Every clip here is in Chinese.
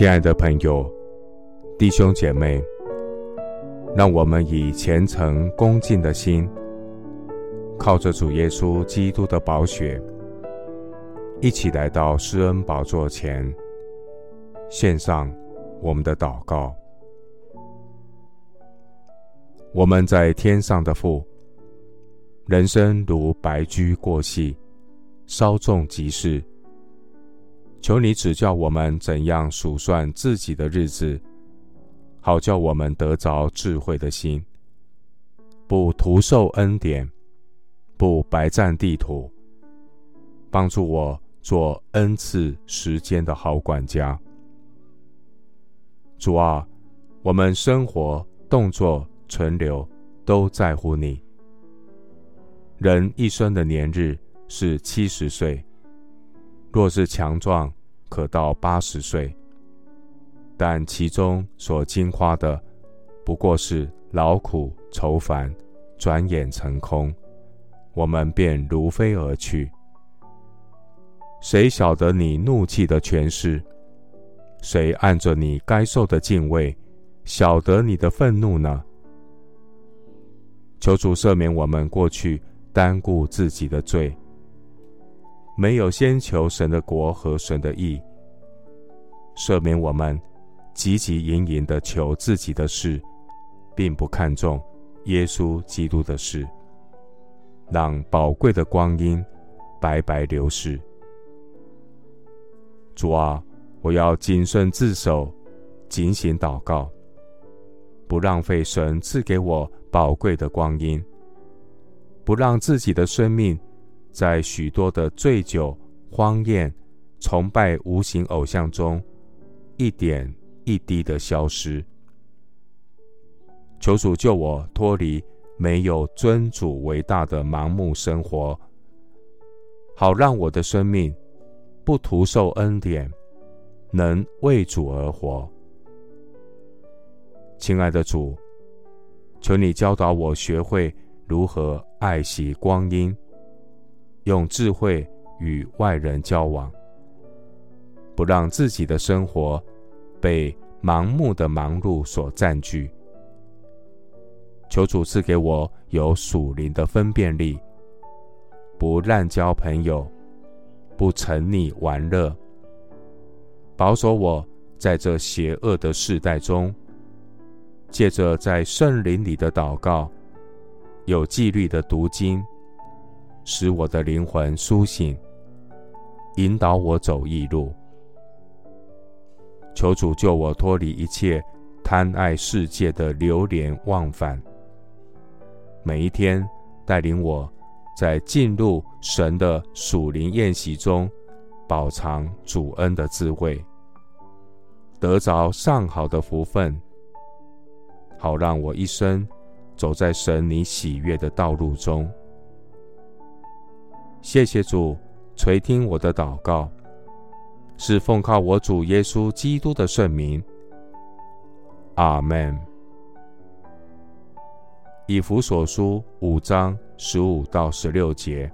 亲爱的朋友、弟兄姐妹，让我们以虔诚恭敬的心，靠着主耶稣基督的宝血，一起来到施恩宝座前，献上我们的祷告。我们在天上的父，人生如白驹过隙，稍纵即逝。求你指教我们怎样数算自己的日子，好叫我们得着智慧的心，不徒受恩典，不白占地土，帮助我做恩赐时间的好管家。主啊，我们生活、动作、存留都在乎你。人一生的年日是七十岁。若是强壮，可到八十岁，但其中所经花的，不过是劳苦愁烦，转眼成空，我们便如飞而去。谁晓得你怒气的权势？谁按着你该受的敬畏，晓得你的愤怒呢？求主赦免我们过去单顾自己的罪。没有先求神的国和神的义，赦免我们汲汲营营的求自己的事，并不看重耶稣基督的事，让宝贵的光阴白白流逝。主啊，我要谨慎自守，警醒祷告，不浪费神赐给我宝贵的光阴，不让自己的生命。在许多的醉酒、荒宴、崇拜无形偶像中，一点一滴的消失。求主救我脱离没有尊主伟大的盲目生活，好让我的生命不徒受恩典，能为主而活。亲爱的主，求你教导我学会如何爱惜光阴。用智慧与外人交往，不让自己的生活被盲目的忙碌所占据。求主赐给我有属灵的分辨力，不滥交朋友，不沉溺玩乐，保守我在这邪恶的世代中，借着在圣灵里的祷告，有纪律的读经。使我的灵魂苏醒，引导我走义路。求主救我脱离一切贪爱世界的流连忘返。每一天带领我在进入神的属灵宴席中，饱尝主恩的滋味，得着上好的福分，好让我一生走在神你喜悦的道路中。谢谢主垂听我的祷告，是奉靠我主耶稣基督的圣名。阿门。以弗所书五章十五到十六节，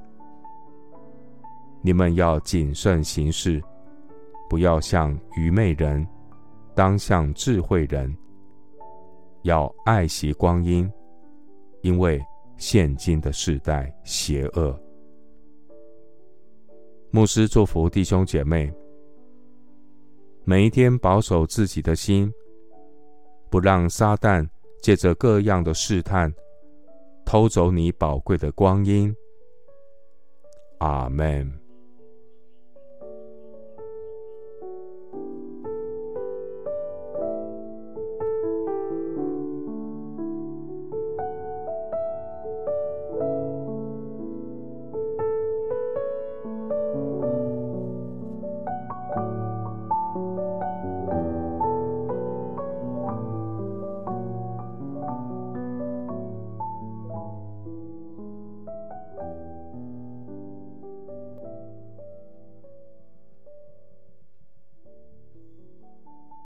你们要谨慎行事，不要像愚昧人，当像智慧人。要爱惜光阴，因为现今的世代邪恶。牧师祝福弟兄姐妹，每一天保守自己的心，不让撒旦借着各样的试探偷走你宝贵的光阴。阿门。